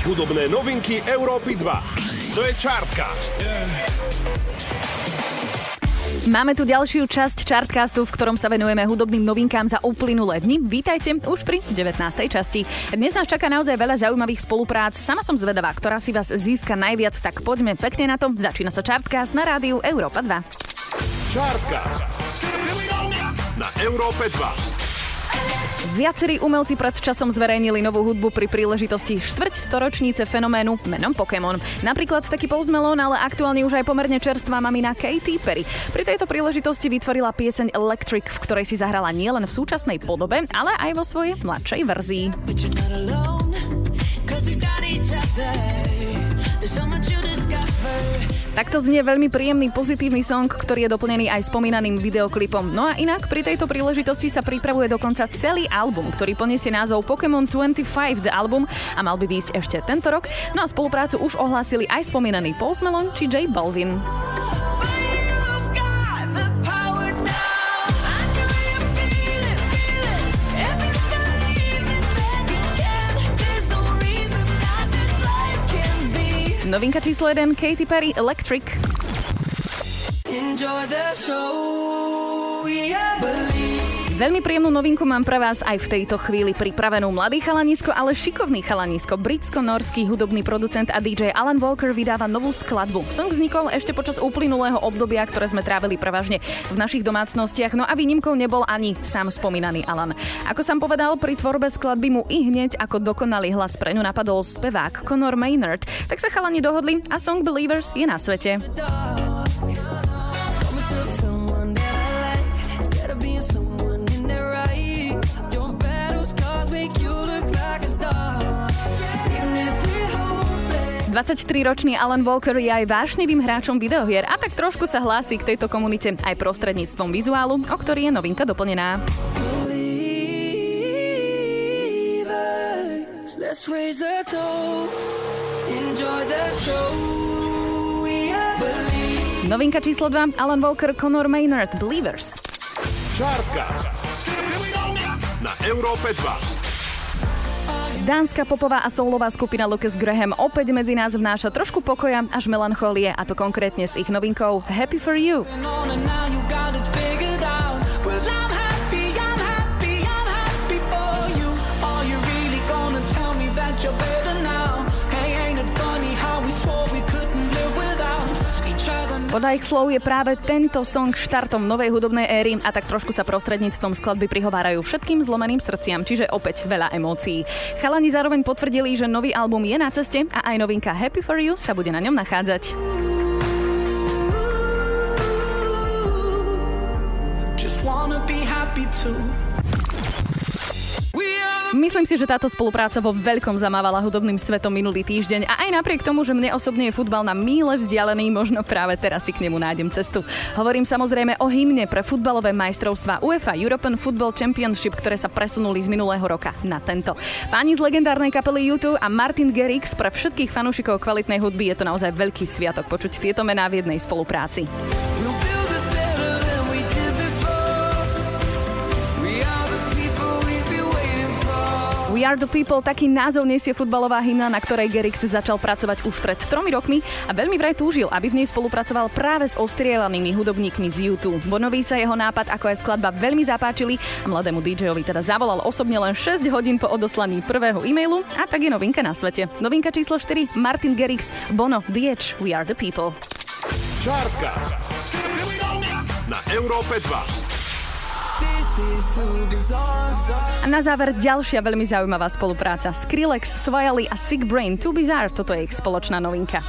Hudobné novinky Európy 2. To je Chartcast. Máme tu ďalšiu časť Chartcastu, v ktorom sa venujeme hudobným novinkám za uplynulé dni. Vítajte už pri 19. časti. Dnes nás čaká naozaj veľa zaujímavých spoluprác. Sama som zvedavá, ktorá si vás získa najviac, tak poďme pekne na to. Začína sa Chartcast na rádiu Európa 2. Chartcast. Na Európe 2. Viacerí umelci pred časom zverejnili novú hudbu pri príležitosti štvrť storočnice fenoménu menom Pokémon. Napríklad taký Post Malone, ale aktuálne už aj pomerne čerstvá mamina Katy Perry. Pri tejto príležitosti vytvorila pieseň Electric, v ktorej si zahrala nielen v súčasnej podobe, ale aj vo svojej mladšej verzii. Takto znie veľmi príjemný pozitívny song, ktorý je doplnený aj spomínaným videoklipom. No a inak pri tejto príležitosti sa pripravuje dokonca celý album, ktorý poniesie názov Pokémon 25 The Album a mal by výjsť ešte tento rok. No a spoluprácu už ohlásili aj spomínaný Post Malone či J Balvin. Novinka číslo 1 Katy Perry Electric. Enjoy the show, Veľmi príjemnú novinku mám pre vás aj v tejto chvíli pripravenú. Mladý chalanisko, ale šikovný chalanisko. Britsko-norský hudobný producent a DJ Alan Walker vydáva novú skladbu. Song vznikol ešte počas uplynulého obdobia, ktoré sme trávili prevažne v našich domácnostiach. No a výnimkou nebol ani sám spomínaný Alan. Ako som povedal, pri tvorbe skladby mu i hneď ako dokonalý hlas pre ňu napadol spevák Conor Maynard. Tak sa chalani dohodli a Song Believers je na svete. 23-ročný Alan Walker je aj vášnivým hráčom videohier a tak trošku sa hlási k tejto komunite aj prostredníctvom vizuálu, o ktorý je novinka doplnená. Novinka číslo 2, Alan Walker, Conor Maynard, Believers. Chartcast na Európe 2. Dánska popová a soulová skupina Lucas Graham opäť medzi nás vnáša trošku pokoja až melancholie a to konkrétne s ich novinkou Happy for You. Podľa ich slov je práve tento song štartom novej hudobnej éry a tak trošku sa prostredníctvom skladby prihovárajú všetkým zlomeným srdciam, čiže opäť veľa emócií. Chalani zároveň potvrdili, že nový album je na ceste a aj novinka Happy for You sa bude na ňom nachádzať. Just wanna be happy too. Myslím si, že táto spolupráca vo veľkom zamávala hudobným svetom minulý týždeň a aj napriek tomu, že mne osobne je futbal na míle vzdialený, možno práve teraz si k nemu nájdem cestu. Hovorím samozrejme o hymne pre futbalové majstrovstvá UEFA European Football Championship, ktoré sa presunuli z minulého roka na tento. Páni z legendárnej kapely YouTube a Martin Gerix pre všetkých fanúšikov kvalitnej hudby je to naozaj veľký sviatok počuť tieto mená v jednej spolupráci. We are the people, taký názov nesie futbalová hymna, na ktorej Gerix začal pracovať už pred tromi rokmi a veľmi vraj túžil, aby v nej spolupracoval práve s ostrielanými hudobníkmi z YouTube. Bonovi sa jeho nápad ako aj skladba veľmi zapáčili a mladému DJovi teda zavolal osobne len 6 hodín po odoslaní prvého e-mailu a tak je novinka na svete. Novinka číslo 4, Martin Gerix, Bono, The Edge, We are the people. Chartcast na Európe 2. A na záver ďalšia veľmi zaujímavá spolupráca. Skrillex, Swiley a Sick Brain, Too Bizarre, toto je ich spoločná novinka.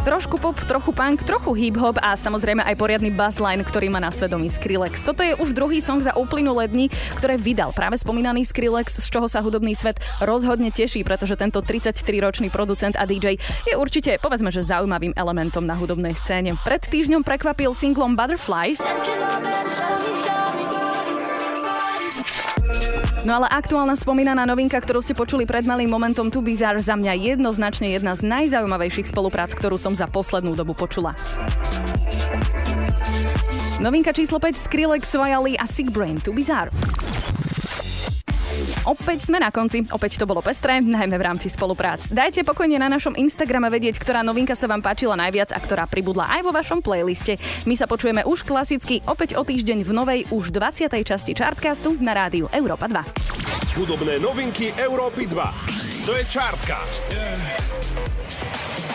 Trošku pop, trochu punk, trochu hip-hop a samozrejme aj poriadny bassline, ktorý má na svedomí Skrillex. Toto je už druhý song za uplynulé dni, ktoré vydal práve spomínaný Skrillex, z čoho sa hudobný svet rozhodne teší, pretože tento 33-ročný producent a DJ je určite, povedzme, že zaujímavým elementom na hudobnej scéne. Pred týždňom prekvapil singlom Butterflies. No ale aktuálna spomínaná novinka, ktorú ste počuli pred malým momentom tu Bizarre, za mňa jednoznačne jedna z najzaujímavejších spoluprác, ktorú som za poslednú dobu počula. Novinka číslo 5 Skrillex, Swiley a Sick Brain, Too Bizarre. Opäť sme na konci, opäť to bolo pestré, najmä v rámci spoluprác. Dajte pokojne na našom Instagrame vedieť, ktorá novinka sa vám páčila najviac a ktorá pribudla aj vo vašom playliste. My sa počujeme už klasicky opäť o týždeň v novej už 20. časti Chartcastu na rádiu Európa 2. Hudobné novinky Európy 2. To je Chartcast. Yeah.